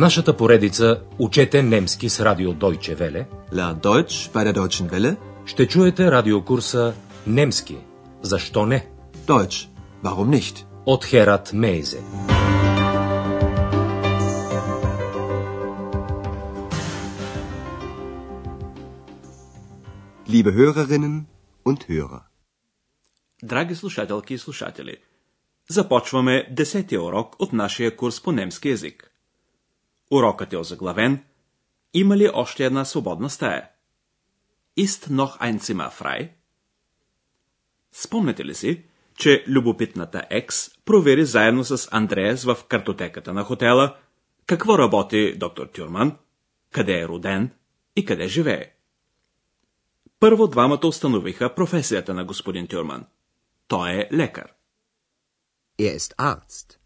нашата поредица Учете немски с радио Deutsche Welle Lern Deutsch bei der Deutschen Welle. ще чуете радиокурса Немски. Защо не? Deutsch. Warum nicht? От Херат Мейзе. Liebe Hörerinnen und Hörer. Драги слушателки и слушатели, започваме десетия урок от нашия курс по немски язик. Урокът е озаглавен Има ли още една свободна стая? Ist noch ein Zimmer frei? Спомнете ли си, че любопитната Екс провери заедно с Андреас в картотеката на хотела какво работи доктор Тюрман, къде е роден и къде живее. Първо двамата установиха професията на господин Тюрман. Той е лекар. Er ist Arzt.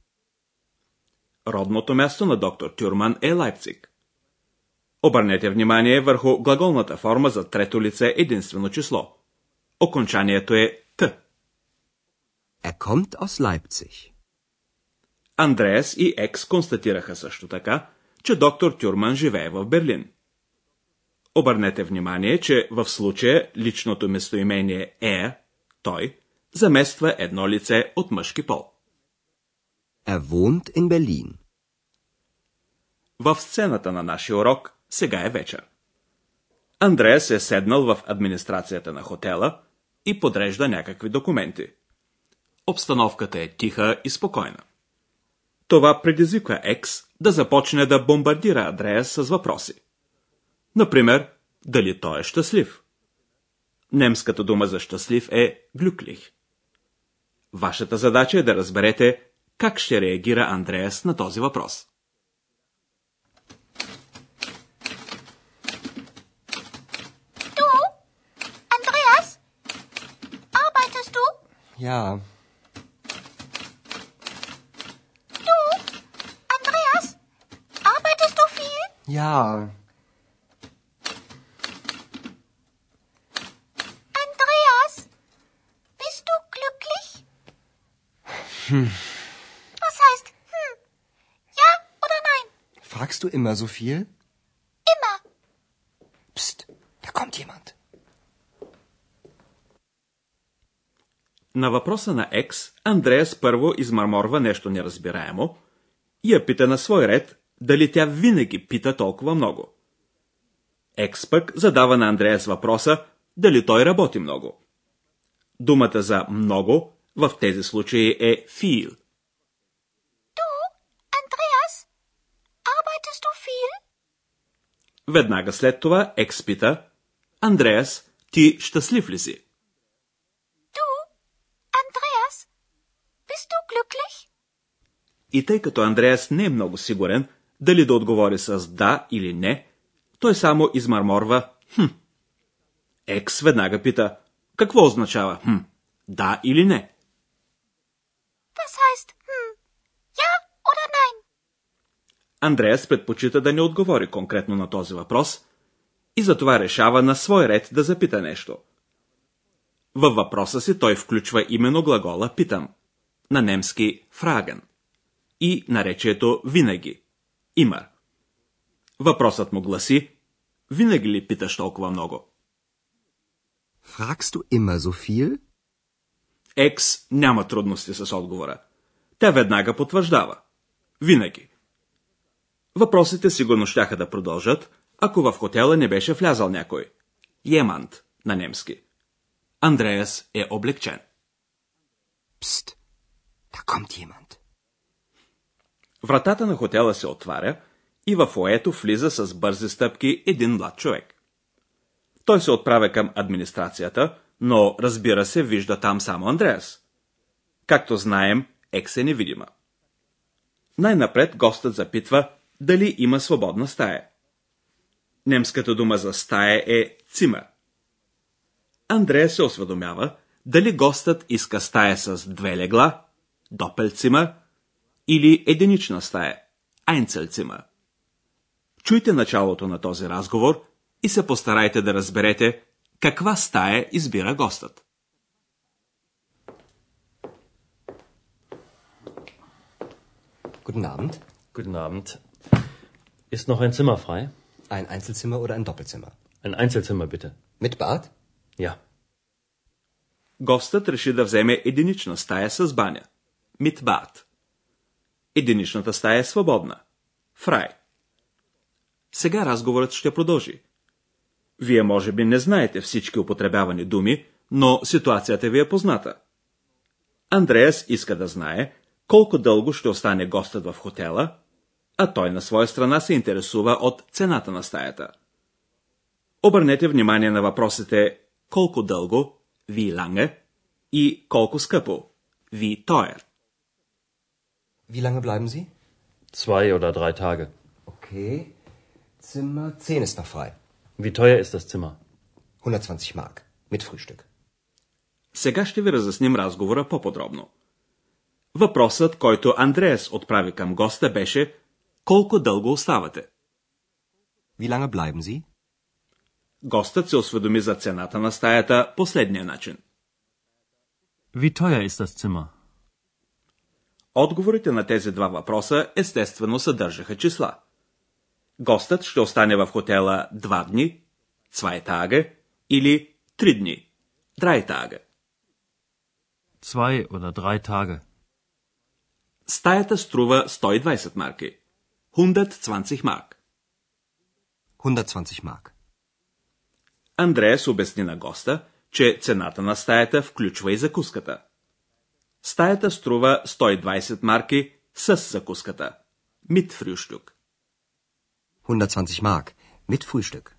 Родното място на доктор Тюрман е Лайпциг. Обърнете внимание върху глаголната форма за трето лице единствено число. Окончанието е Т. Er kommt aus Leipzig. Андреас и Екс констатираха също така, че доктор Тюрман живее в Берлин. Обърнете внимание, че в случая личното местоимение е, той, замества едно лице от мъжки пол. Er wohnt in Berlin. В сцената на нашия урок сега е вечер. Андреас е седнал в администрацията на хотела и подрежда някакви документи. Обстановката е тиха и спокойна. Това предизвиква Екс да започне да бомбардира Андреас с въпроси. Например, дали той е щастлив. Немската дума за щастлив е глюклих. Вашата задача е да разберете как ще реагира Андреас на този въпрос. Du? Andreas? Arbeitest du? Ja, Du? Andreas? Arbeitest du viel? ja, Andreas? Bist du glücklich? Was fragst du immer so viel? Immer. Psst, da kommt jemand. На въпроса на Екс, Андреас първо измърморва нещо неразбираемо и я пита на свой ред, дали тя винаги пита толкова много. Екс пък задава на Андреас въпроса, дали той работи много. Думата за много в тези случаи е viel. Du? Andreas? Arbeitest du viel? Веднага след това Екс пита, Андреас, ти щастлив ли си? Du? Andreas? Bist du glücklich? И тъй като Андреас не е много сигурен дали да отговори с да или не, той само измърморва хм. Екс веднага пита, какво означава хм? Да или не? Was heißt hm? Ja oder nein? Андреас предпочита да не отговори конкретно на този въпрос и затова решава на свой ред да запита нещо. Във въпроса си той включва именно глагола питам, на немски фраген, и наречието винаги, имар. Въпросът му гласи, винаги ли питаш толкова много? Fragst du immer so viel? Екс няма трудности с отговора. Тя веднага потвърждава. Винаги. Въпросите сигурно щяха да продължат, ако в хотела не беше влязал някой. Jemand на немски. Андреас е облегчен. Psst, da kommt jemand. Вратата на хотела се отваря и в фоето влиза с бързи стъпки един млад човек. Той се отправя към администрацията, но разбира се, вижда там само Андреас. Както знаем, Екс е невидима. Най-напред гостът запитва дали има свободна стая. Немската дума за стая е цимер. Андрея се осведомява дали гостът иска стая с две легла, допелцимер, или единична стая, айнцелцимер. Чуйте началото на този разговор и се постарайте да разберете каква стая избира гостът. Guten Abend. Guten Abend. Ist noch ein Zimmer frei? Ein Einzelzimmer oder ein Doppelzimmer? Ein Einzelzimmer bitte. Mit Bad? Ja. Гостът реши да вземе единична стая с баня. Bad. Единичната стая е свободна. Фрай. Сега разговорът ще продължи. Вие може би не знаете всички употребявани думи, но ситуацията ви е позната. Андреас иска да знае колко дълго ще остане гостът в хотела, а той на своя страна се интересува от цената на стаята. Обърнете внимание на въпросите колко дълго, ви lange, и колко скъпо, ви teuer. Wie lange bleiben Sie? Zwei oder drei Tage. Okay. Zimmer 10 ist noch frei. Wie teuer ist das Zimmer? 120 Mark. Mit Frühstück. Сега ще ви разясним разговора по-подробно. Въпросът, който Андреас отправи към госта беше колко дълго оставате. Wie lange bleiben Sie? Гостът се осведоми за цената на стаята последния начин. Wie teuer ist das Zimmer? Отговорите на тези два въпроса естествено съдържаха числа. Гостът ще остане в хотела два дни, zwei Tage, или три дни, drei Tage. Zwei oder drei Tage. Стаята струва 120 марки. 120 марк. 120 Mark. Андреас обясни на госта, че цената на стаята включва и закуската. Стаята струва 120 марки с закуската. Mit Frühstück. 120 Mark. Mit Frühstück.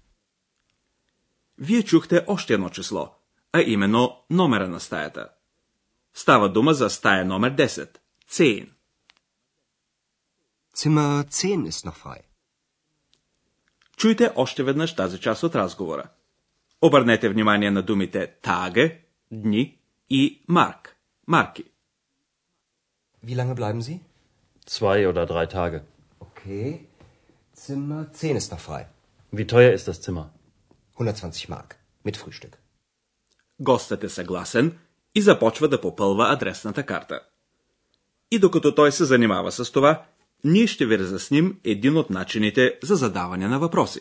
Вие чухте още едно число, а именно номера на стаята. Става дума за стая номер 10. 10. Zimmer 10 ist noch frei. Чуйте още веднъж тази част от разговора. Обърнете внимание на думите таге, дни и марк, марки. Wie lange bleiben Sie? Zwei oder drei Tage. Okay. Zimmer 10 ist noch frei. Wie teuer ist das Zimmer? 120 Mark. Mit Frühstück. Гостът е съгласен и започва да попълва адресната карта. И докато той се занимава с това, ние ще ви разясним един от начините за задаване на въпроси.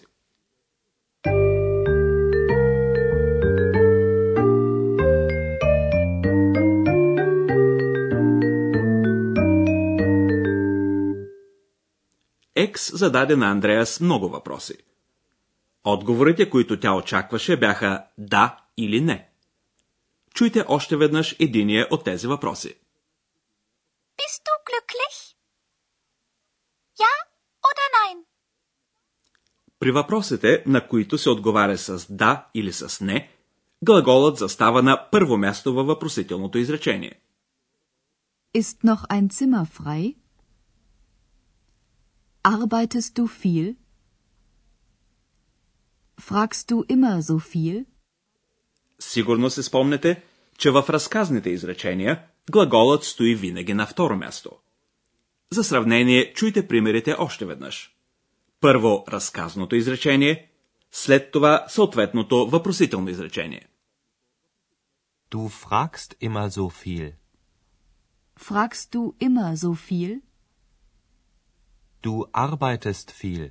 Екс зададе на Андреас много въпроси. Отговорите, които тя очакваше, бяха да или не. Чуйте още веднъж единия от тези въпроси. Bist du glücklich? Ja oder nein? При въпросите, на които се отговаря с да или с не, глаголът застава на първо място във въпросителното изречение. Ist noch ein Zimmer frei? Arbeitest du viel? Fragst du immer so viel? Сигурно се спомнете, че в разказните изречения глаголът стои винаги на второ място. За сравнение, чуйте примерите още веднъж. Първо разказното изречение, след това съответното въпросително изречение. Du fragst immer so viel. Fragst du immer so viel? Du arbeitest viel.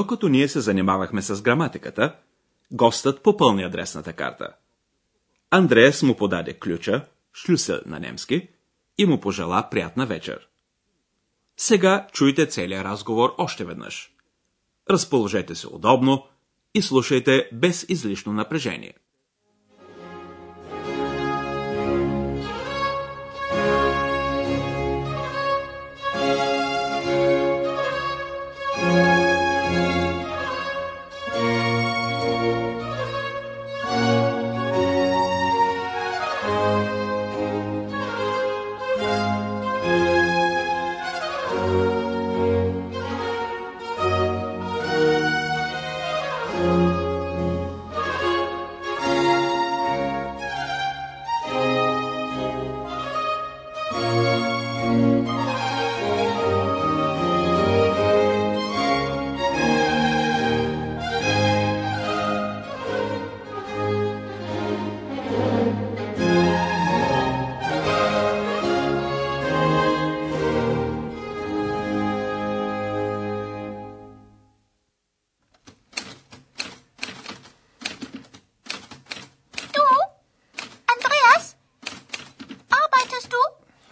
Докато ние се занимавахме с граматиката, гостът попълни адресната карта. Андреас му подаде ключа, шлюсел на немски, и му пожела приятна вечер. Сега чуйте целият разговор още веднъж. Разположете се удобно и слушайте без излишно напрежение.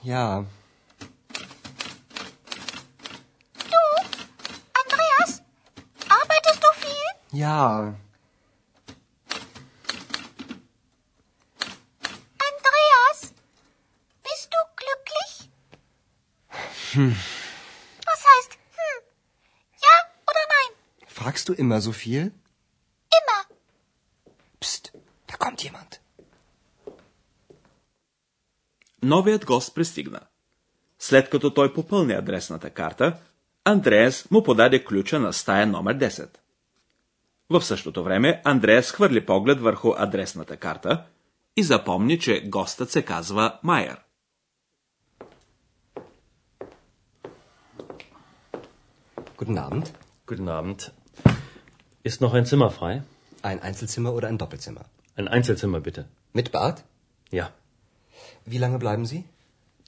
Ja. Du, Andreas, arbeitest du viel? Ja. Andreas, bist du glücklich? Hm. Was heißt hm? Ja oder nein? Fragst du immer so viel? Immer. Psst, da kommt jemand. Новият гост пристигна. След като той попълни адресната карта, Андреас му подаде ключа на стая номер 10. В същото време Андреас хвърли поглед върху адресната карта и запомни, че гостът се казва Майер. Guten Abend. Guten Abend. Ist noch ein Zimmer frei? Ein Einzelzimmer oder ein Doppelzimmer? Ein Einzelzimmer bitte. Mit Bad? Ja. Wie lange bleiben Sie?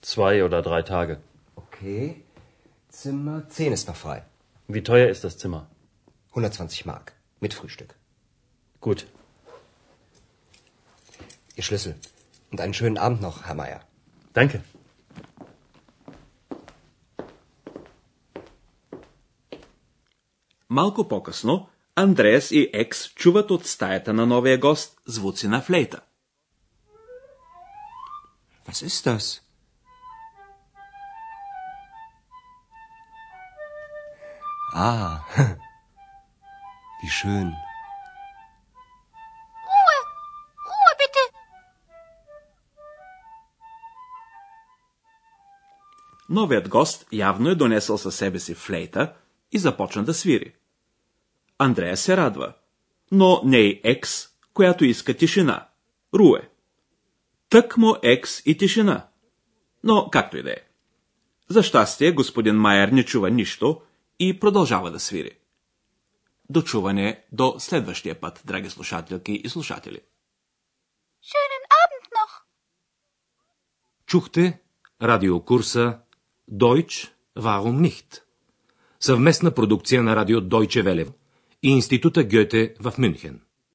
Zwei oder drei Tage. Okay. Zimmer 10 ist noch frei. Wie teuer ist das Zimmer? 120 Mark. Mit Frühstück. Gut. Ihr Schlüssel. Und einen schönen Abend noch, Herr Meier. Danke. Малко по-късно Андреас и Екс чуват от стаята на новия гост звуци на флейта. Was ist das? Ah, wie schön. Ruhe. Ruhe bitte. Новият гост явно е донесъл със себе си флейта и започна да свири. Андрея се радва, но не и Екс, която иска тишина. Руе. Тък му Екс и тишина. Но както и да е. За щастие, господин Майер не чува нищо и продължава да свири. Дочуване до следващия път, драги слушателки и слушатели. Schönen Abend noch. Чухте радиокурса Deutsch, warum nicht? Съвместна продукция на радио Deutsche Welle и Института Гьоте в Мюнхен.